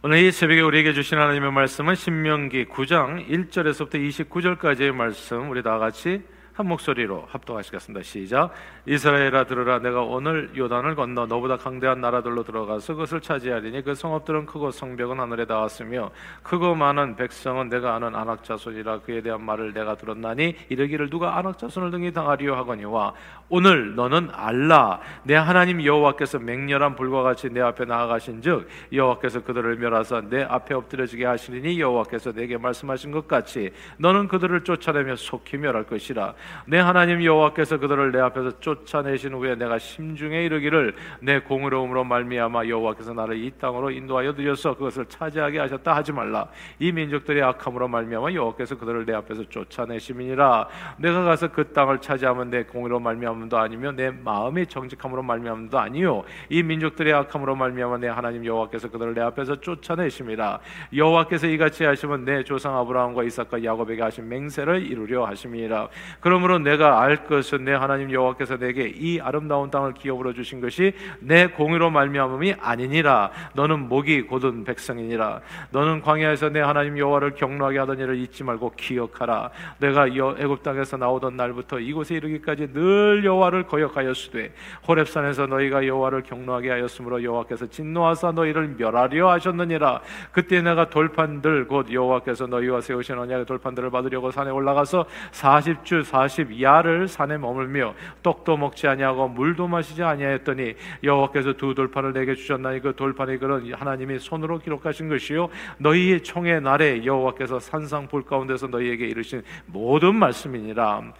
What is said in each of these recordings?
오늘 이 새벽에 우리에게 주신 하나님의 말씀은 신명기 9장 1절에서부터 29절까지의 말씀. 우리 다 같이 한 목소리로 합독하시겠습니다. 시작. 이스라엘아 들으라 내가 오늘 요단을 건너 너보다 강대한 나라들로 들어가서 그것을 차지하리니 그 성읍들은 크고 성벽은 하늘에 닿았으며 크고 많은 백성은 내가 아는 안악 자손이라 그에 대한 말을 내가 들었나니 이르기를 누가 안악 자손을 등이 당하리요 하거니와 오늘 너는 알라 내 하나님 여호와께서 맹렬한 불과 같이 내 앞에 나아가신즉 여호와께서 그들을 멸하사 내 앞에 엎드려지게 하시리니 여호와께서 내게 말씀하신 것 같이 너는 그들을 쫓아내며 속히 멸할 것이라 내 하나님 여호와께서 그들을 내 앞에서 쫓아내신 후에 내가 심중에 이르기를 내 공의로움으로 말미암아 여호와께서 나를 이 땅으로 인도하여 드려서 그것을 차지하게 하셨다 하지 말라. 이 민족들의 악함으로 말미암아 여호와께서 그들을 내 앞에서 쫓아내심이니라. 내가 가서 그 땅을 차지하면 내 공의로 말미암음도 아니며 내 마음의 정직함으로 말미암음도 아니요. 이 민족들의 악함으로 말미암아 내 하나님 여호와께서 그들을 내 앞에서 쫓아내심이라. 여호와께서 이같이 하시면 내 조상 아브라함과 이삭과 야곱에게 하신 맹세를 이루려 하심이라. 그럼 그러므로 내가 알 것은 내 하나님 여호와께서 내게 이 아름다운 땅을 기업으로 주신 것이 내 공의로 말미암음이 아니니라. 너는 목이 곧은 백성이니라. 너는 광야에서 내 하나님 여호와를 경노하게 하던 일을 잊지 말고 기억하라. 내가 애굽 땅에서 나오던 날부터 이곳에 이르기까지 늘 여호와를 거역하였으되 호렙산에서 너희가 여호와를 경노하게 하였으므로 여호와께서 진노하사 너희를 멸하려 하셨느니라. 그때 내가 돌판들 곧 여호와께서 너희와 세우신 언약의 돌판들을 받으려고 산에 올라가서 40주 40 40 야를 산에 머물며 떡도 먹지 아니하고 물도 마시지 아니하였더니 여호와께서 두 돌판을 내게 주셨나니 그 돌판이 그런 하나님이 손으로 기록하신 것이요 너희의 총의 날에 여호와께서 산상 불 가운데서 너희에게 이르신 모든 말씀이니라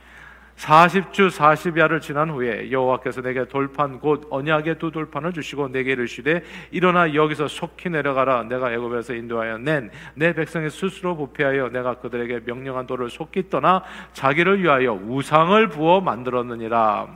40주 40야를 지난 후에 여호와께서 내게 돌판 곧 언약의 두 돌판을 주시고 내게 이르시되 일어나 여기서 속히 내려가라. 내가 애굽에서 인도하여 낸 내 백성의 스스로 부패하여 내가 그들에게 명령한 도를 속히 떠나 자기를 위하여 우상을 부어 만들었느니라.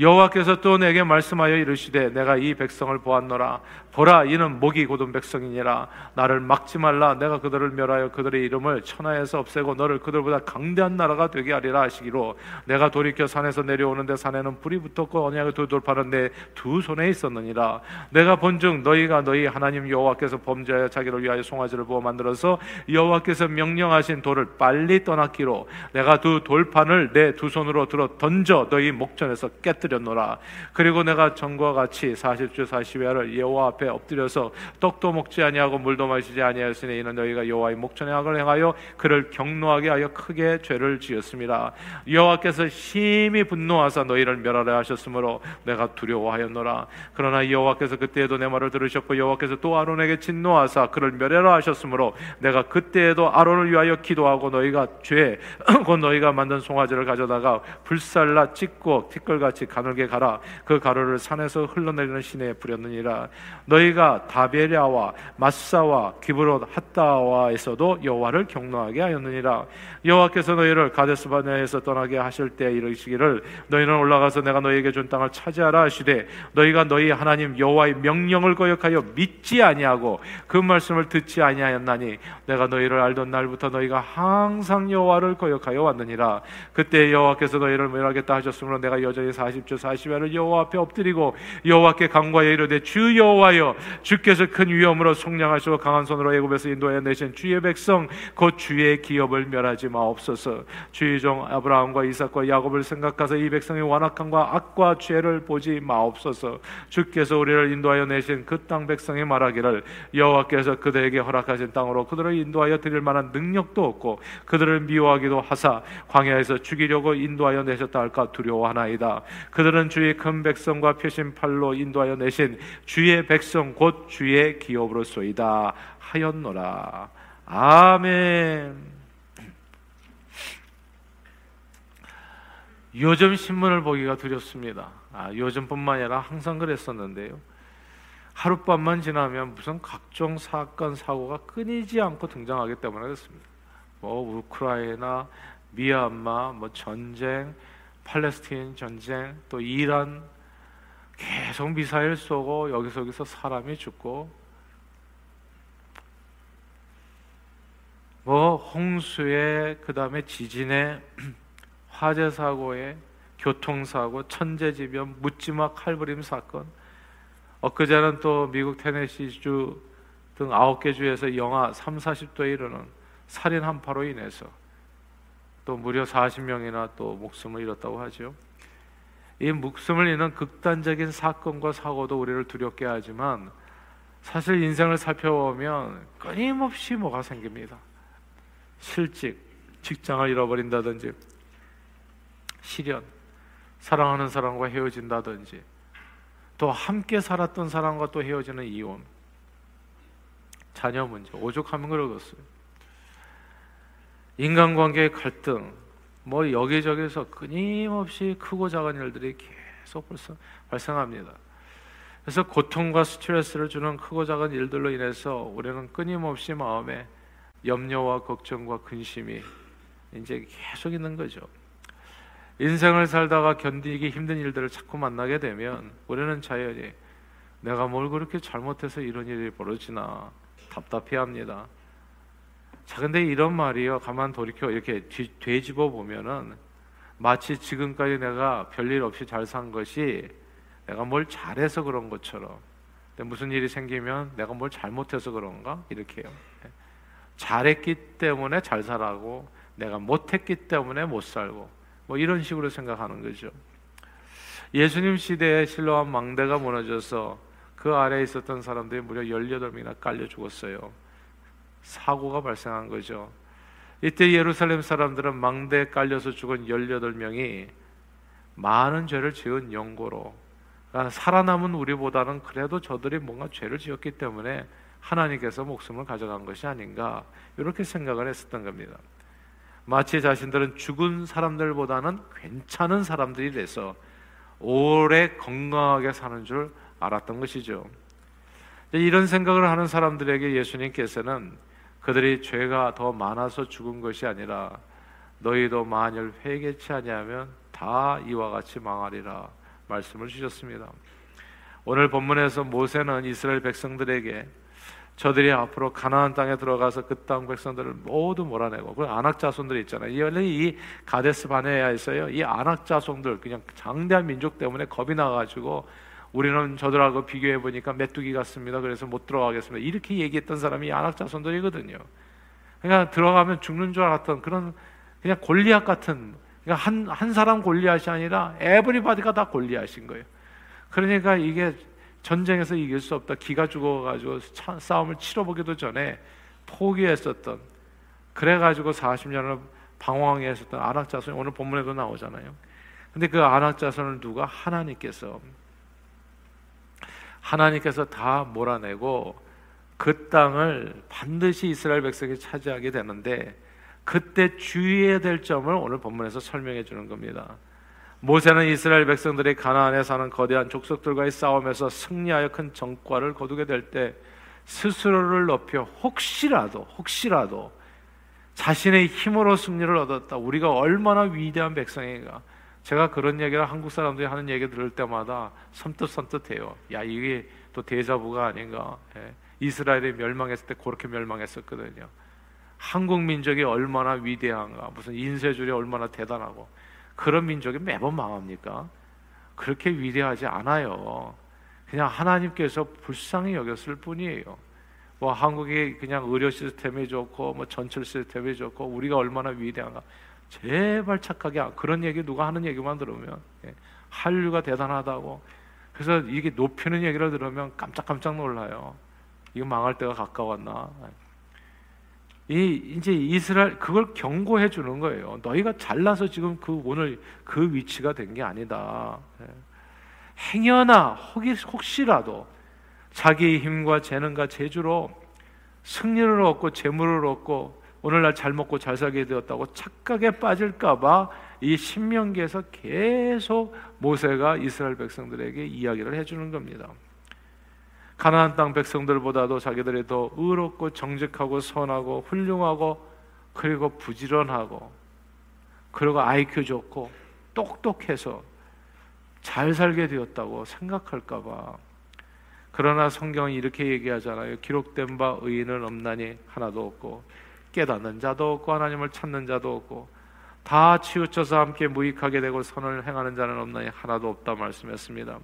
여호와께서 또 내게 말씀하여 이르시되 내가 이 백성을 보았노라 보라 이는 목이 곧은 백성이니라. 나를 막지 말라. 내가 그들을 멸하여 그들의 이름을 천하에서 없애고 너를 그들보다 강대한 나라가 되게 하리라 하시기로. 내가 돌이켜 산에서 내려오는데 산에는 불이 붙었고 언약의 두 돌파는 내 두 손에 있었느니라. 내가 본즉 너희가 너희 하나님 여호와께서 범죄하여 자기를 위하여 송아지를 부어 만들어서 여호와께서 명령하신 돌을 빨리 떠났기로 내가 두 돌판을 내 두 손으로 들어 던져 너희 목전에서 깨뜨렸노라. 그리고 내가 전과 같이 40주 40회를 여호와 앞에 엎드려서 떡도 먹지 아니하고 물도 마시지 아니하였으니 이는 너희가 여호와의 목전에 악을 행하여 그를 경노하게 하여 크게 죄를 지었습니다. 여호와께서 심히 분노하사 너희를 멸하려 하셨으므로 내가 두려워하였노라. 그러나 여호와께서 그때에도 내 말을 들으셨고 여호와께서 또 아론에게 진노하사 그를 멸하려 하셨으므로 내가 그때에도 아론을 위하여 기도하고 너희가 죄 곧 너희가 만든 송아지를 가져다가 불살라 찢고 티끌같이 가늘게 가라 그 가루를 산에서 흘러내리는 시내에 뿌렸느니라 너희 가 다베랴와 마사와 기브롯 핫다와에서도 여호와를 경노하게 하였느니라. 여호와께서 너희를 가데스 바네에서 떠나게 하실 때 이르시기를 너희는 올라가서 내가 너희에게 준 땅을 차지하라 하시되 너희가 너희 하나님 여호와의 명령을 거역하여 믿지 아니하고 그 말씀을 듣지 아니하였나니 내가 너희를 알던 날부터 너희가 항상 여호와를 거역하여 왔느니라. 그때 여호와께서 너희를 멸하겠다 하셨으므로 내가 여전히 40주 40회를 여호와 앞에 엎드리고 여호와께 강과에 이르되 주 여호와여 하여 주께서 큰 위엄으로 속량하시고 강한 손으로 애굽에서 인도하여 내신 주의 백성 곧 주의 기업을 멸하지 마옵소서. 주의 종 아브라함과 이삭과 야곱을 생각하사 이 백성의 완악함과 악과 죄를 보지 마옵소서. 주께서 우리를 인도하여 내신 그 땅 백성이 말하기를 여호와께서 그들에게 허락하신 땅으로 그들을 인도하여 드릴 만한 능력도 없고 그들을 미워하기도 하사 광야에서 죽이려고 인도하여 내셨다 할까 두려워하나이다. 그들은 주의 큰 백성과 표신 팔로 인도하여 내신 주의 백성 백성 곧 주의 기업으로소이다 하였노라. 아멘. 요즘 신문을 보기가 두렵습니다. 아, 요즘뿐만 아니라 항상 그랬었는데요. 하룻밤만 지나면 무슨 각종 사건 사고가 끊이지 않고 등장하기 때문에 그렇습니다. 뭐 우크라이나, 미얀마, 뭐 전쟁, 팔레스타인 전쟁, 또 이란 계속 미사일 쏘고 여기서 사람이 죽고 뭐 홍수에 그 다음에 지진에 화재 사고에 교통사고 천재지변 묻지마 칼부림 사건 엊그제는 또 미국 테네시주 등 아홉 개 주에서 영하 3, 40도에 이르는 살인 한파로 인해서 또 무려 40명이나 또 목숨을 잃었다고 하죠. 이 목숨을 잃는 극단적인 사건과 사고도 우리를 두렵게 하지만 사실 인생을 살펴보면 끊임없이 뭐가 생깁니다. 실직, 직장을 잃어버린다든지, 실연, 사랑하는 사람과 헤어진다든지, 또 함께 살았던 사람과 또 헤어지는 이혼, 자녀 문제, 오죽하면 그러겠어요. 인간관계의 갈등, 뭐 여기저기서 끊임없이 크고 작은 일들이 계속 벌써 발생합니다. 그래서 고통과 스트레스를 주는 크고 작은 일들로 인해서 우리는 끊임없이 마음에 염려와 걱정과 근심이 이제 계속 있는 거죠. 인생을 살다가 견디기 힘든 일들을 자꾸 만나게 되면 우리는 자연히 내가 뭘 그렇게 잘못해서 이런 일이 벌어지나 답답해합니다. 자, 근데 이런 말이요. 가만 돌이켜 이렇게 뒤, 되짚어 보면은 마치 지금까지 내가 별일 없이 잘 산 것이 내가 뭘 잘해서 그런 것처럼 무슨 일이 생기면 내가 뭘 잘못해서 그런가 이렇게요. 잘했기 때문에 잘 살아고 내가 못했기 때문에 못 살고 뭐 이런 식으로 생각하는 거죠. 예수님 시대에 실로암 망대가 무너져서 그 아래에 있었던 사람들이 무려 18명이나 깔려 죽었어요. 사고가 발생한 거죠. 이때 예루살렘 사람들은 망대에 깔려서 죽은 18명이 많은 죄를 지은 영고로 그러니까 살아남은 우리보다는 그래도 저들이 뭔가 죄를 지었기 때문에 하나님께서 목숨을 가져간 것이 아닌가 이렇게 생각을 했었던 겁니다. 마치 자신들은 죽은 사람들보다는 괜찮은 사람들이 돼서 오래 건강하게 사는 줄 알았던 것이죠. 이런 생각을 하는 사람들에게 예수님께서는 그들이 죄가 더 많아서 죽은 것이 아니라 너희도 만일 회개치 아니하면 다 이와 같이 망하리라 말씀을 주셨습니다. 오늘 본문에서 모세는 이스라엘 백성들에게 저들이 앞으로 가나안 땅에 들어가서 그 땅 백성들을 모두 몰아내고 그 아낙 자손들이 있잖아요. 이 가데스 바네아에서요. 이 아낙 자손들 그냥 장대한 민족 때문에 겁이 나가지고 우리는 저들하고 비교해 보니까 메뚜기 같습니다. 그래서 못 들어가겠습니다. 이렇게 얘기했던 사람이 아낙 자손들이거든요. 그러니까 들어가면 죽는 줄 알았던 그런 그냥 골리앗 같은 그러니까 한, 한 사람 골리앗이 아니라 에브리바디가 다 골리앗인 거예요. 그러니까 이게 전쟁에서 이길 수 없다. 기가 죽어가지고 싸움을 치러보기도 전에 포기했었던 그래가지고 40년을 방황했었던 아낙자손이 오늘 본문에도 나오잖아요. 근데 그 아낙자손을 누가 하나님께서 하나님께서 다 몰아내고 그 땅을 반드시 이스라엘 백성이 차지하게 되는데 그때 주의해야 될 점을 오늘 본문에서 설명해 주는 겁니다. 모세는 이스라엘 백성들이 가나안에 사는 거대한 족속들과의 싸움에서 승리하여 큰 정과를 거두게 될 때 스스로를 높여 혹시라도 혹시라도 자신의 힘으로 승리를 얻었다. 우리가 얼마나 위대한 백성인가. 제가 그런 얘기를 한국 사람들이 하는 얘기 들을 때마다 섬뜩섬뜩해요. 야 이게 또 대자부가 아닌가. 예. 이스라엘이 멸망했을 때 그렇게 멸망했었거든요. 한국 민족이 얼마나 위대한가. 무슨 인쇄줄이 얼마나 대단하고. 그런 민족이 매번 망합니까? 그렇게 위대하지 않아요. 그냥 하나님께서 불쌍히 여겼을 뿐이에요. 뭐 한국이 그냥 의료 시스템이 좋고 뭐 전철 시스템이 좋고 우리가 얼마나 위대한가. 제발 착하게 그런 얘기 누가 하는 얘기만 들으면 예, 한류가 대단하다고. 그래서 이게 높이는 얘기를 들으면 깜짝깜짝 놀라요. 이거 망할 때가 가까웠나. 이 이제 이스라엘 그걸 경고해 주는 거예요. 너희가 잘나서 지금 그 오늘 그 위치가 된 게 아니다. 예. 행여나 혹시라도 자기의 힘과 재능과 재주로 승리를 얻고 재물을 얻고 오늘날 잘 먹고 잘 살게 되었다고 착각에 빠질까봐 이 신명기에서 계속 모세가 이스라엘 백성들에게 이야기를 해주는 겁니다. 가나안 땅 백성들보다도 자기들이 더 의롭고 정직하고 선하고 훌륭하고 그리고 부지런하고 그리고 IQ 좋고 똑똑해서 잘 살게 되었다고 생각할까봐 그러나 성경은 이렇게 얘기하잖아요. 기록된 바 의인은 없나니 하나도 없고 깨닫는 자도 없고 하나님을 찾는 자도 없고 다 치우쳐서 함께 무익하게 되고 선을 행하는 자는 없나니 하나도 없다 말씀했습니다.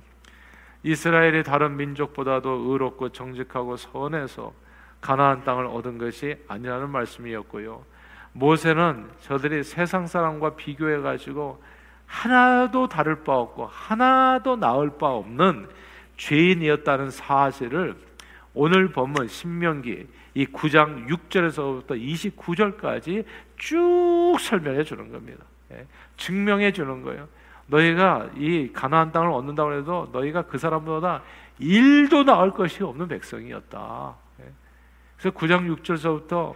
이스라엘이 다른 민족보다도 의롭고 정직하고 선해서 가나안 땅을 얻은 것이 아니라는 말씀이었고요. 모세는 저들이 세상 사람과 비교해 가지고 하나도 다를 바 없고 하나도 나을 바 없는 죄인이었다는 사실을 오늘 본문 신명기 이 9장 6절에서부터 29절까지 쭉 설명해 주는 겁니다. 예, 증명해 주는 거예요. 너희가 이 가나안 땅을 얻는다고 해도 너희가 그 사람보다 일도 나을 것이 없는 백성이었다. 예. 그래서 9장 6절서부터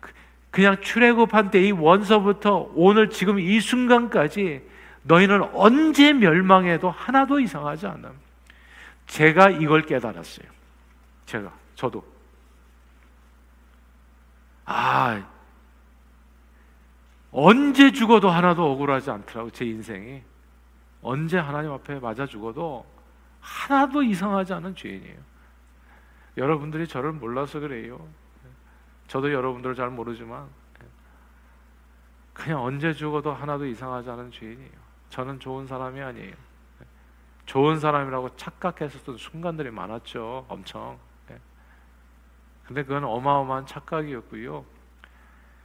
그, 그냥 출애굽한 때 이 원서부터 오늘 지금 이 순간까지 너희는 언제 멸망해도 하나도 이상하지 않아. 제가 이걸 깨달았어요. 제가 저도 아 언제 죽어도 하나도 억울하지 않더라고 제 인생이 언제 하나님 앞에 맞아 죽어도 하나도 이상하지 않은 죄인이에요. 여러분들이 저를 몰라서 그래요. 저도 여러분들을 잘 모르지만 그냥 언제 죽어도 하나도 이상하지 않은 죄인이에요. 저는 좋은 사람이 아니에요. 좋은 사람이라고 착각했었던 순간들이 많았죠. 엄청. 근데 그건 어마어마한 착각이었고요.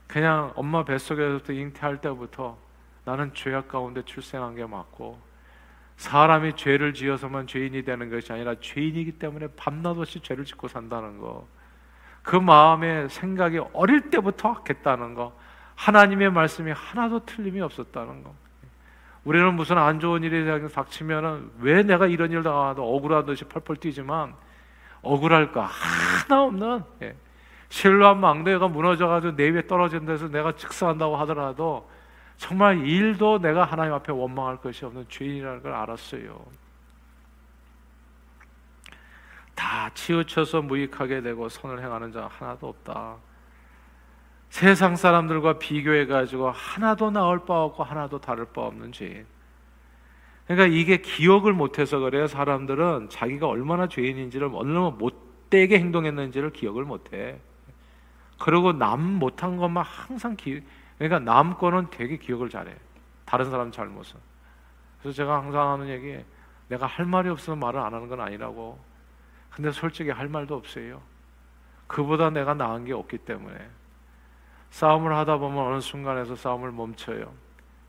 그냥 엄마 뱃속에서부터 잉태할 때부터 나는 죄악 가운데 출생한 게 맞고 사람이 죄를 지어서만 죄인이 되는 것이 아니라 죄인이기 때문에 밤낮 없이 죄를 짓고 산다는 거. 그 마음의 생각이 어릴 때부터 악했다는 거. 하나님의 말씀이 하나도 틀림이 없었다는 거. 우리는 무슨 안 좋은 일이 닥치면은 왜 내가 이런 일 당하도 억울한 듯이 펄펄 뛰지만 억울할까 하나 없는 예. 실로한 망대가 무너져가지고 내 위에 떨어진 데서 내가 즉사한다고 하더라도 정말 일도 내가 하나님 앞에 원망할 것이 없는 죄인이라는 걸 알았어요. 다 치우쳐서 무익하게 되고 선을 행하는 자 하나도 없다. 세상 사람들과 비교해 가지고 하나도 나을 바 없고 하나도 다를 바 없는 죄인. 그러니까 이게 기억을 못해서 그래요. 사람들은 자기가 얼마나 죄인인지를 얼마나 못되게 행동했는지를 기억을 못해. 그리고 남 못한 것만 항상 기, 그러니까 남 거는 되게 기억을 잘해. 다른 사람 잘못은. 그래서 제가 항상 하는 얘기, 내가 할 말이 없으면 말을 안 하는 건 아니라고. 근데 솔직히 할 말도 없어요. 그보다 내가 나은 게 없기 때문에. 싸움을 하다 보면 어느 순간에서 싸움을 멈춰요.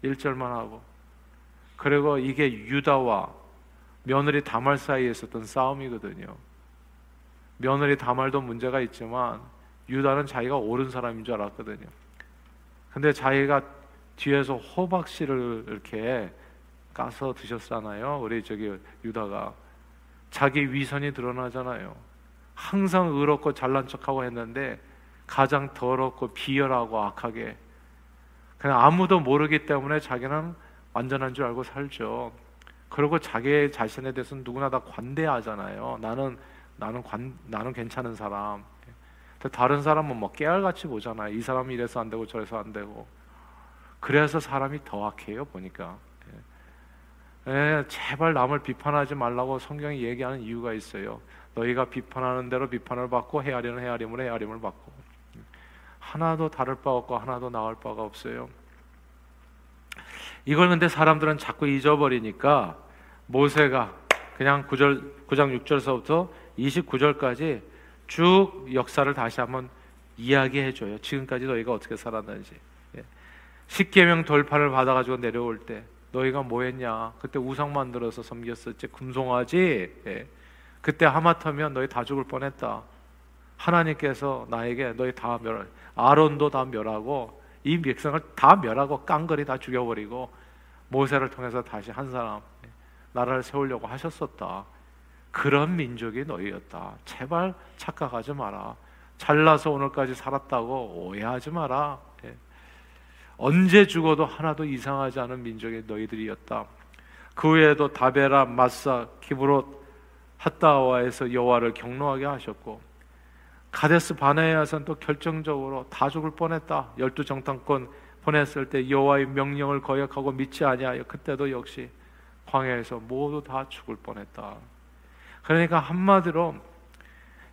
1절만 하고. 그리고 이게 유다와 며느리 다말 사이에 있었던 싸움이거든요. 며느리 다말도 문제가 있지만 유다는 자기가 옳은 사람인 줄 알았거든요. 근데 자기가 뒤에서 호박씨를 이렇게 까서 드셨잖아요. 우리 저기 유다가 자기 위선이 드러나잖아요. 항상 의롭고 잘난 척하고 했는데 가장 더럽고 비열하고 악하게 그냥 아무도 모르기 때문에 자기는 완전한 줄 알고 살죠. 그리고 자기 자신에 대해서는 누구나 다 관대하잖아요. 나는 나는 관 나는 괜찮은 사람. 다른 사람은 뭐 깨알같이 보잖아요. 이 사람이 이래서 안 되고 저래서 안 되고. 그래서 사람이 더 악해요, 보니까. 예, 예 제발 남을 비판하지 말라고 성경이 얘기하는 이유가 있어요. 너희가 비판하는 대로 비판을 받고 헤아리는 헤아림을 헤아림을 받고. 하나도 다를 바 없고 하나도 나을 바가 없어요. 이걸 근데 사람들은 자꾸 잊어버리니까 모세가 그냥 9절 9장 6절서부터 29절까지 쭉 역사를 다시 한번 이야기해 줘요. 지금까지 너희가 어떻게 살았는지. 예. 십계명 돌파를 받아 가지고 내려올 때 너희가 뭐 했냐? 그때 우상 만들어서 섬겼었지. 금송아지. 예. 그때 하마터면 너희 다 죽을 뻔했다. 하나님께서 나에게 너희 다 멸, 아론도 다 멸하고 이 백성을 다 멸하고 깡거리 다 죽여버리고 모세를 통해서 다시 한 사람 나라를 세우려고 하셨었다. 그런 민족이 너희였다. 제발 착각하지 마라. 잘나서 오늘까지 살았다고 오해하지 마라. 예. 언제 죽어도 하나도 이상하지 않은 민족이 너희들이었다. 그 외에도 다베라, 마사, 기브롯, 핫다와에서 여호와를 경노하게 하셨고 가데스 바네아선 또 결정적으로 다 죽을 뻔했다. 열두 정탐권 보냈을 때 여호와의 명령을 거역하고 믿지 아니하여 그때도 역시 광야에서 모두 다 죽을 뻔했다. 그러니까 한마디로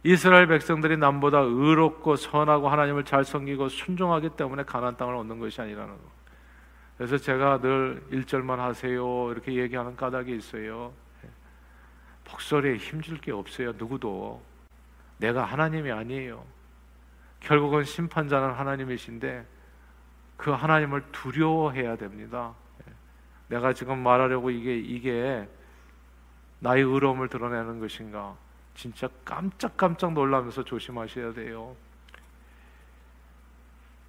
이스라엘 백성들이 남보다 의롭고 선하고 하나님을 잘 섬기고 순종하기 때문에 가나안 땅을 얻는 것이 아니라는 거. 그래서 제가 늘 1절만 하세요 이렇게 얘기하는 까닭이 있어요. 목소리에 힘줄 게 없어요. 누구도 내가 하나님이 아니에요. 결국은 심판자는 하나님이신데 그 하나님을 두려워해야 됩니다. 내가 지금 말하려고 이게 이게 나의 의로움을 드러내는 것인가? 진짜 깜짝깜짝 놀라면서 조심하셔야 돼요.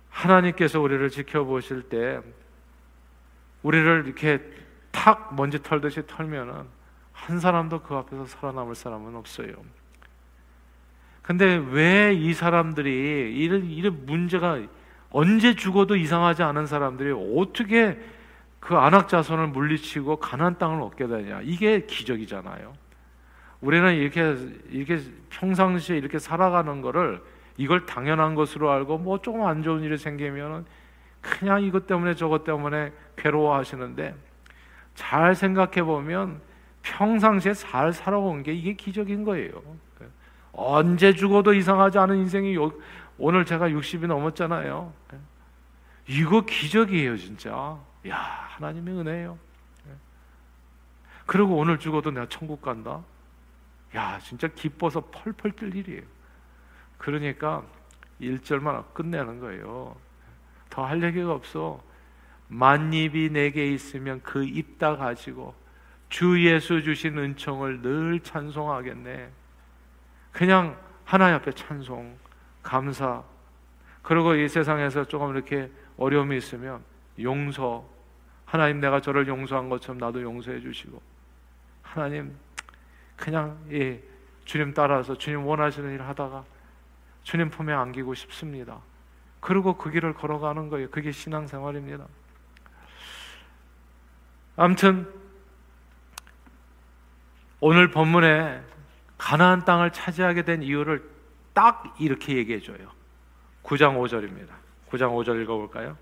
하나님께서 우리를 지켜보실 때 우리를 이렇게 탁 먼지 털듯이 털면은 한 사람도 그 앞에서 살아남을 사람은 없어요. 근데 왜 이 사람들이 이런 이런 문제가 언제 죽어도 이상하지 않은 사람들이 어떻게 그 안악 자손을 물리치고 가나안 땅을 얻게 되냐? 이게 기적이잖아요. 우리는 이렇게 이렇게 평상시에 이렇게 살아가는 거를 이걸 당연한 것으로 알고 뭐 조금 안 좋은 일이 생기면은 그냥 이것 때문에 저것 때문에 괴로워하시는데 잘 생각해 보면 평상시에 잘 살아온 게 이게 기적인 거예요. 언제 죽어도 이상하지 않은 인생이 오늘 제가 60이 넘었잖아요. 이거 기적이에요, 진짜. 야, 하나님의 은혜예요. 그리고 오늘 죽어도 내가 천국 간다. 야, 진짜 기뻐서 펄펄 뛸 일이에요. 그러니까 1절만 끝내는 거예요. 더 할 얘기가 없어. 만입이 내게 있으면 그 입 다 가지고 주 예수 주신 은총을 늘 찬송하겠네. 그냥 하나님 앞에 찬송, 감사. 그리고 이 세상에서 조금 이렇게 어려움이 있으면 용서. 하나님 내가 저를 용서한 것처럼 나도 용서해 주시고. 하나님 그냥 예, 주님 따라서 주님 원하시는 일 하다가 주님 품에 안기고 싶습니다. 그리고 그 길을 걸어가는 거예요. 그게 신앙생활입니다. 아무튼 오늘 본문에 가나안 땅을 차지하게 된 이유를 딱 이렇게 얘기해 줘요. 9장 5절입니다. 9장 5절 읽어 볼까요?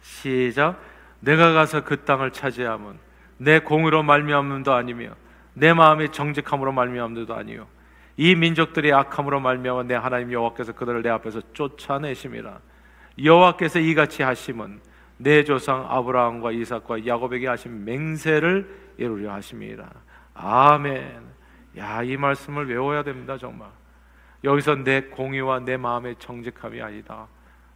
시작. 내가 가서 그 땅을 차지함은 내 공으로 말미암음도 아니며 내 마음이 정직함으로 말미암음도 아니요 이 민족들이 악함으로 말미암아 내 하나님 여호와께서 그들을 내 앞에서 쫓아내심이라 여호와께서 이같이 하심은 내 조상 아브라함과 이삭과 야곱에게 하신 맹세를 이루려 하심이라 아멘 야 이 말씀을 외워야 됩니다 정말 여기서 내 공의와 내 마음의 정직함이 아니다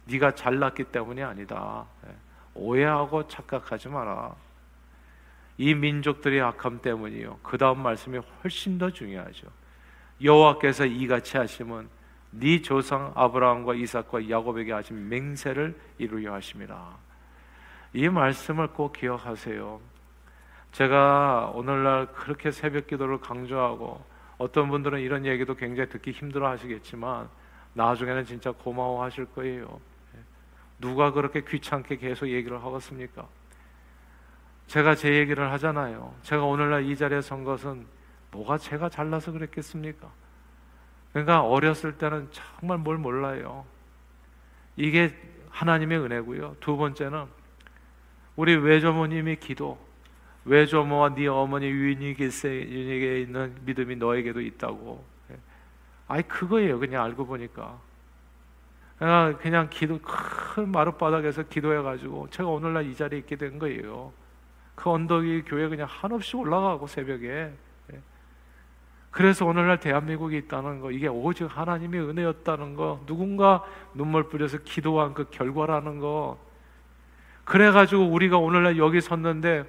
네가 잘났기 때문이 아니다 예. 오해하고 착각하지 마라 이 민족들의 악함 때문이요. 그 다음 말씀이 훨씬 더 중요하죠. 여호와께서 이같이 하심은 네 조상 아브라함과 이삭과 야곱에게 하신 맹세를 이루려 하심이라. 이 말씀을 꼭 기억하세요. 제가 오늘날 그렇게 새벽 기도를 강조하고 어떤 분들은 이런 얘기도 굉장히 듣기 힘들어 하시겠지만 나중에는 진짜 고마워 하실 거예요. 누가 그렇게 귀찮게 계속 얘기를 하겠습니까? 제가 제 얘기를 하잖아요. 제가 오늘날 이 자리에 선 것은 뭐가 제가 잘나서 그랬겠습니까? 그러니까 어렸을 때는 정말 뭘 몰라요. 이게 하나님의 은혜고요. 두 번째는 우리 외조모님의 기도, 외조모와 네 어머니 유인에게 있는 믿음이 너에게도 있다고. 아이 그거예요. 그냥 알고 보니까. 그냥 기도 큰 마룻바닥에서 기도해 가지고 제가 오늘날 이 자리에 있게 된 거예요. 그 언덕 위 교회 그냥 한없이 올라가고 새벽에 예. 그래서 오늘날 대한민국이 있다는 거 이게 오직 하나님의 은혜였다는 거 누군가 눈물 뿌려서 기도한 그 결과라는 거 그래가지고 우리가 오늘날 여기 섰는데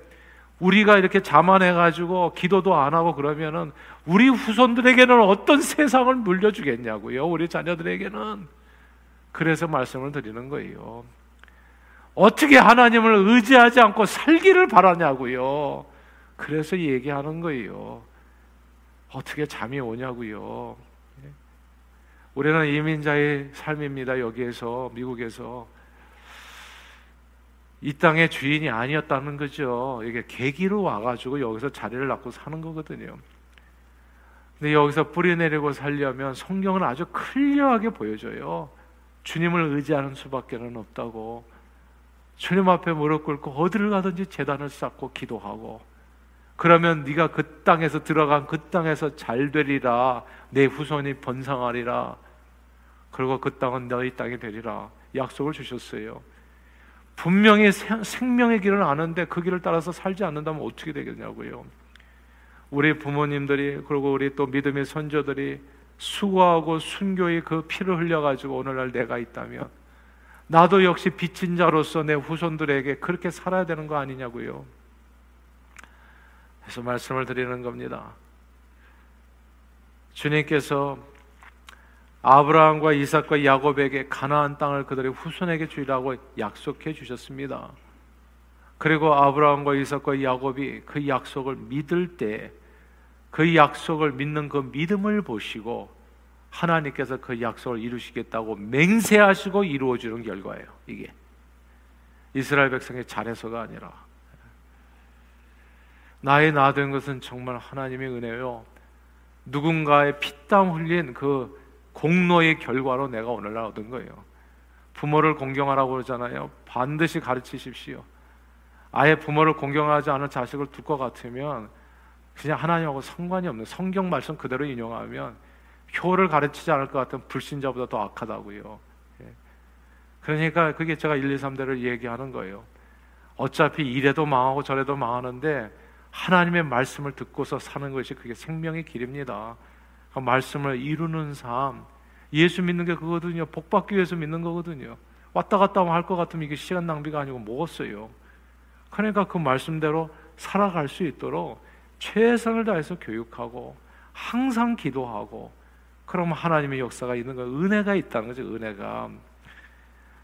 우리가 이렇게 자만해가지고 기도도 안 하고 그러면은 우리 후손들에게는 어떤 세상을 물려주겠냐고요 우리 자녀들에게는 그래서 말씀을 드리는 거예요 어떻게 하나님을 의지하지 않고 살기를 바라냐고요. 그래서 얘기하는 거예요. 어떻게 잠이 오냐고요. 우리는 이민자의 삶입니다. 여기에서 미국에서 이 땅의 주인이 아니었다는 거죠. 이게 계기로 와가지고 여기서 자리를 낳고 사는 거거든요. 근데 여기서 뿌리 내리고 살려면 성경은 아주 클리어하게 보여줘요. 주님을 의지하는 수밖에는 없다고. 주님 앞에 무릎 꿇고 어디를 가든지 재단을 쌓고 기도하고 그러면 네가 그 땅에서 들어간 그 땅에서 잘 되리라 내 후손이 번성하리라 그리고 그 땅은 너희 땅이 되리라 약속을 주셨어요. 분명히 생명의 길을 아는데 그 길을 따라서 살지 않는다면 어떻게 되겠냐고요. 우리 부모님들이 그리고 우리 또 믿음의 선조들이 수고하고 순교의 그 피를 흘려가지고 오늘날 내가 있다면 나도 역시 빚진 자로서 내 후손들에게 그렇게 살아야 되는 거 아니냐고요. 그래서 말씀을 드리는 겁니다. 주님께서 아브라함과 이삭과 야곱에게 가나안 땅을 그들의 후손에게 주리라고 약속해 주셨습니다. 그리고 아브라함과 이삭과 야곱이 그 약속을 믿을 때 그 약속을 믿는 그 믿음을 보시고 하나님께서 그 약속을 이루시겠다고 맹세하시고 이루어 주는 결과예요. 이게 이스라엘 백성의 잘해서가 아니라 나의 나 된 것은 정말 하나님의 은혜요. 누군가의 피땀 흘린 그 공로의 결과로 내가 오늘날 얻은 거예요. 부모를 공경하라고 그러잖아요. 반드시 가르치십시오. 아예 부모를 공경하지 않은 자식을 둘 것 같으면 그냥 하나님하고 상관이 없는 성경 말씀 그대로 인용하면 효를 가르치지 않을 것 같은 불신자보다 더 악하다고요. 예. 그러니까 그게 제가 1, 2, 3대를 얘기하는 거예요. 어차피 이래도 망하고 저래도 망하는데 하나님의 말씀을 듣고서 사는 것이 그게 생명의 길입니다. 그 말씀을 이루는 삶, 예수 믿는 게 그거거든요. 복 받기 위해서 믿는 거거든요. 왔다 갔다 할 것 같으면 이게 시간 낭비가 아니고 뭐겠어요. 그러니까 그 말씀대로 살아갈 수 있도록 최선을 다해서 교육하고 항상 기도하고 그럼 하나님의 역사가 있는 거 은혜가 있다는 거죠. 은혜가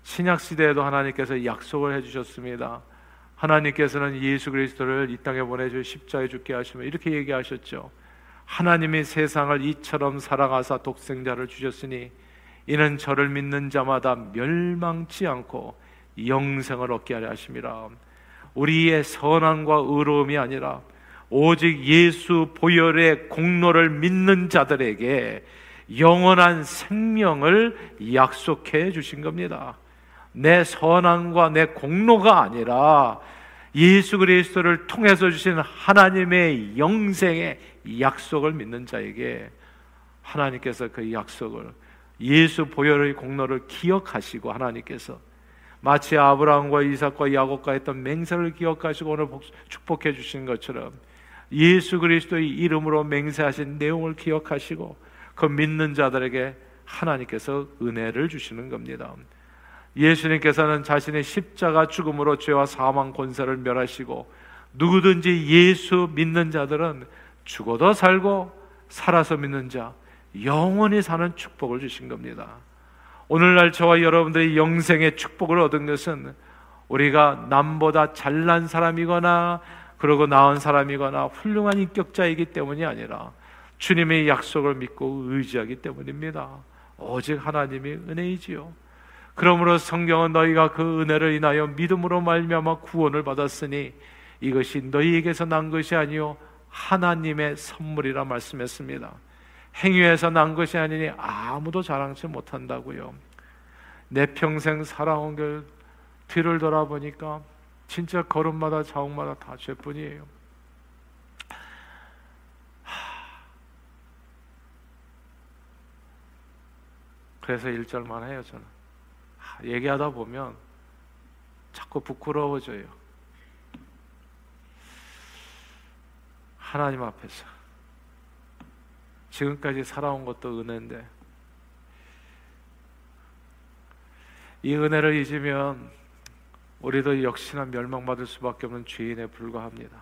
신약 시대에도 하나님께서 약속을 해주셨습니다. 하나님께서는 예수 그리스도를 이 땅에 보내주 십자에 죽게 하시며 이렇게 얘기하셨죠. 하나님이 세상을 이처럼 사랑하사 독생자를 주셨으니 이는 저를 믿는 자마다 멸망치 않고 영생을 얻게 하려 하심이라. 우리의 선함과 의로움이 아니라 오직 예수 보혈의 공로를 믿는 자들에게 영원한 생명을 약속해 주신 겁니다. 내 선함과 내 공로가 아니라 예수 그리스도를 통해서 주신 하나님의 영생의 약속을 믿는 자에게 하나님께서 그 약속을 예수 보혈의 공로를 기억하시고 하나님께서 마치 아브라함과 이삭과 야곱과 했던 맹세를 기억하시고 오늘 축복해 주신 것처럼 예수 그리스도의 이름으로 맹세하신 내용을 기억하시고 그 믿는 자들에게 하나님께서 은혜를 주시는 겁니다. 예수님께서는 자신의 십자가 죽음으로 죄와 사망 권세를 멸하시고 누구든지 예수 믿는 자들은 죽어도 살고 살아서 믿는 자 영원히 사는 축복을 주신 겁니다. 오늘날 저와 여러분들이 영생의 축복을 얻은 것은 우리가 남보다 잘난 사람이거나 그러고 나은 사람이거나 훌륭한 인격자이기 때문이 아니라 주님의 약속을 믿고 의지하기 때문입니다. 오직 하나님의 은혜이지요. 그러므로 성경은 너희가 그 은혜를 인하여 믿음으로 말미암아 구원을 받았으니 이것이 너희에게서 난 것이 아니요 하나님의 선물이라 말씀했습니다. 행위에서 난 것이 아니니 아무도 자랑치 못한다고요. 내 평생 살아온 걸 뒤를 돌아보니까 진짜 걸음마다 자옥마다 다 죄뿐이에요. 그래서 1절만 해요, 저는. 얘기하다 보면 자꾸 부끄러워져요. 하나님 앞에서 지금까지 살아온 것도 은혜인데 이 은혜를 잊으면 우리도 역시나 멸망받을 수밖에 없는 죄인에 불과합니다.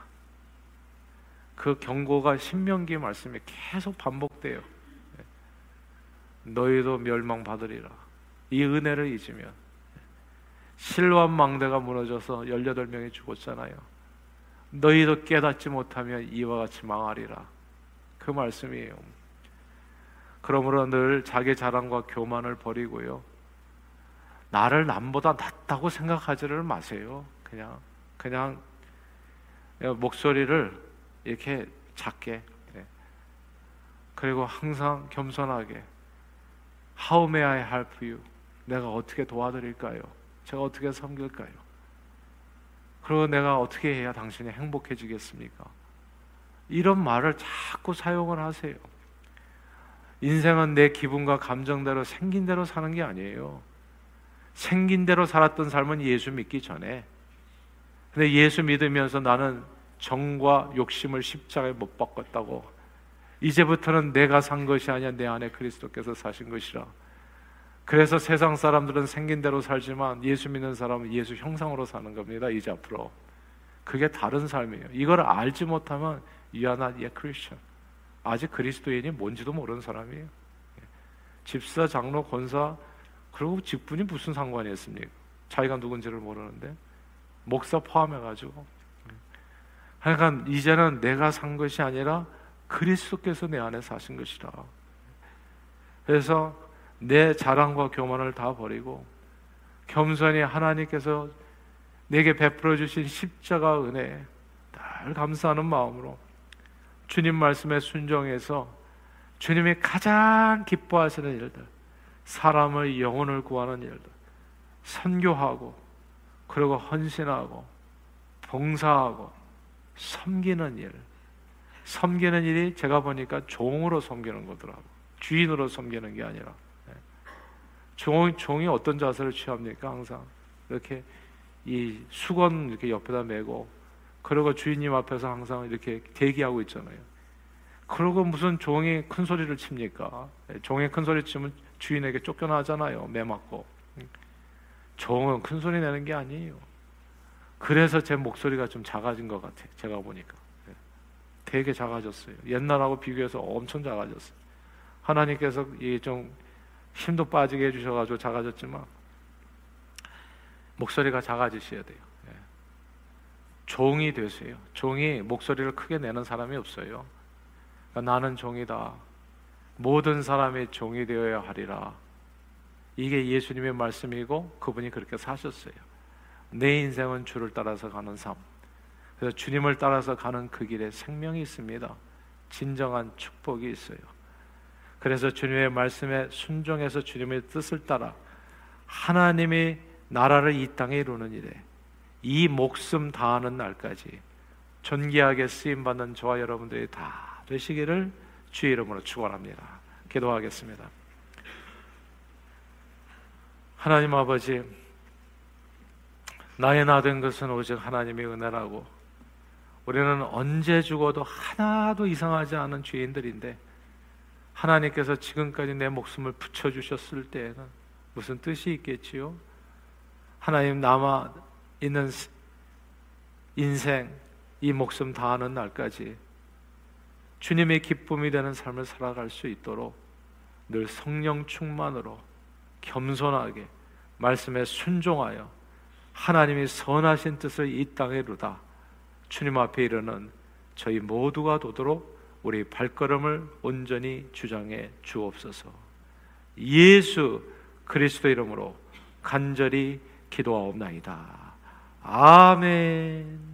그 경고가 신명기 말씀에 계속 반복돼요. 너희도 멸망받으리라. 이 은혜를 잊으면 실로암 망대가 무너져서 18명이 죽었잖아요. 너희도 깨닫지 못하면 이와 같이 망하리라. 그 말씀이에요. 그러므로 늘 자기 자랑과 교만을 버리고요. 나를 남보다 낫다고 생각하지를 마세요. 그냥 그냥 목소리를 이렇게 작게 네. 그리고 항상 겸손하게 How may I help you? 내가 어떻게 도와드릴까요? 제가 어떻게 섬길까요? 그리고 내가 어떻게 해야 당신이 행복해지겠습니까? 이런 말을 자꾸 사용을 하세요. 인생은 내 기분과 감정대로 생긴 대로 사는 게 아니에요. 생긴 대로 살았던 삶은 예수 믿기 전에. 근데 예수 믿으면서 나는 정과 욕심을 십자가에 못 바꿨다고 이제부터는 내가 산 것이 아니야 내 안에 그리스도께서 사신 것이라. 그래서 세상 사람들은 생긴 대로 살지만 예수 믿는 사람은 예수 형상으로 사는 겁니다. 이제 앞으로. 그게 다른 삶이에요. 이걸 알지 못하면 you are not. 아직 그리스도인이 뭔지도 모르는 사람이에요. 집사, 장로, 권사 그리고 직분이 무슨 상관이 있습니까? 자기가 누군지를 모르는데 목사 포함해 가지고 하여간 이제는 내가 산 것이 아니라 그리스도께서 내 안에 사신 것이라. 그래서 내 자랑과 교만을 다 버리고 겸손히 하나님께서 내게 베풀어 주신 십자가 은혜 늘 감사하는 마음으로 주님 말씀에 순종해서 주님이 가장 기뻐하시는 일들, 사람의 영혼을 구하는 일들, 선교하고 그리고 헌신하고 봉사하고 섬기는 일, 섬기는 일이 제가 보니까 종으로 섬기는 거더라고. 주인으로 섬기는 게 아니라. 종, 종이 어떤 자세를 취합니까? 항상 이렇게 이 수건 이렇게 옆에다 메고 그리고 주인님 앞에서 항상 이렇게 대기하고 있잖아요. 그러고 무슨 종이 큰 소리를 칩니까? 종이 큰 소리 치면 주인에게 쫓겨나잖아요. 매 맞고. 종은 큰 소리 내는 게 아니에요. 그래서 제 목소리가 좀 작아진 것 같아요. 제가 보니까. 되게 작아졌어요. 옛날하고 비교해서 엄청 작아졌어요. 하나님께서 이좀 힘도 빠지게 해주셔가지고 작아졌지만 목소리가 작아지셔야 돼요. 예. 종이 되세요. 종이 목소리를 크게 내는 사람이 없어요. 그러니까 나는 종이다. 모든 사람이 종이 되어야 하리라. 이게 예수님의 말씀이고 그분이 그렇게 사셨어요. 내 인생은 주를 따라서 가는 삶. 그래서 주님을 따라서 가는 그 길에 생명이 있습니다. 진정한 축복이 있어요. 그래서 주님의 말씀에 순종해서 주님의 뜻을 따라 하나님이 나라를 이 땅에 이루는 일에 이 목숨 다하는 날까지 존귀하게 쓰임 받는 저와 여러분들이 다 되시기를 주의 이름으로 축원합니다. 기도하겠습니다. 하나님 아버지 나의 나된 것은 오직 하나님의 은혜라고 우리는 언제 죽어도 하나도 이상하지 않은 죄인들인데 하나님께서 지금까지 내 목숨을 붙여주셨을 때에는 무슨 뜻이 있겠지요? 하나님 남아 있는 인생, 이 목숨 다하는 날까지 주님의 기쁨이 되는 삶을 살아갈 수 있도록 늘 성령 충만으로 겸손하게 말씀에 순종하여 하나님이 선하신 뜻을 이 땅에 이루다 주님 앞에 이르는 저희 모두가 도도록 우리 발걸음을 온전히 주장해 주옵소서. 예수 그리스도 이름으로 간절히 기도하옵나이다. 아멘.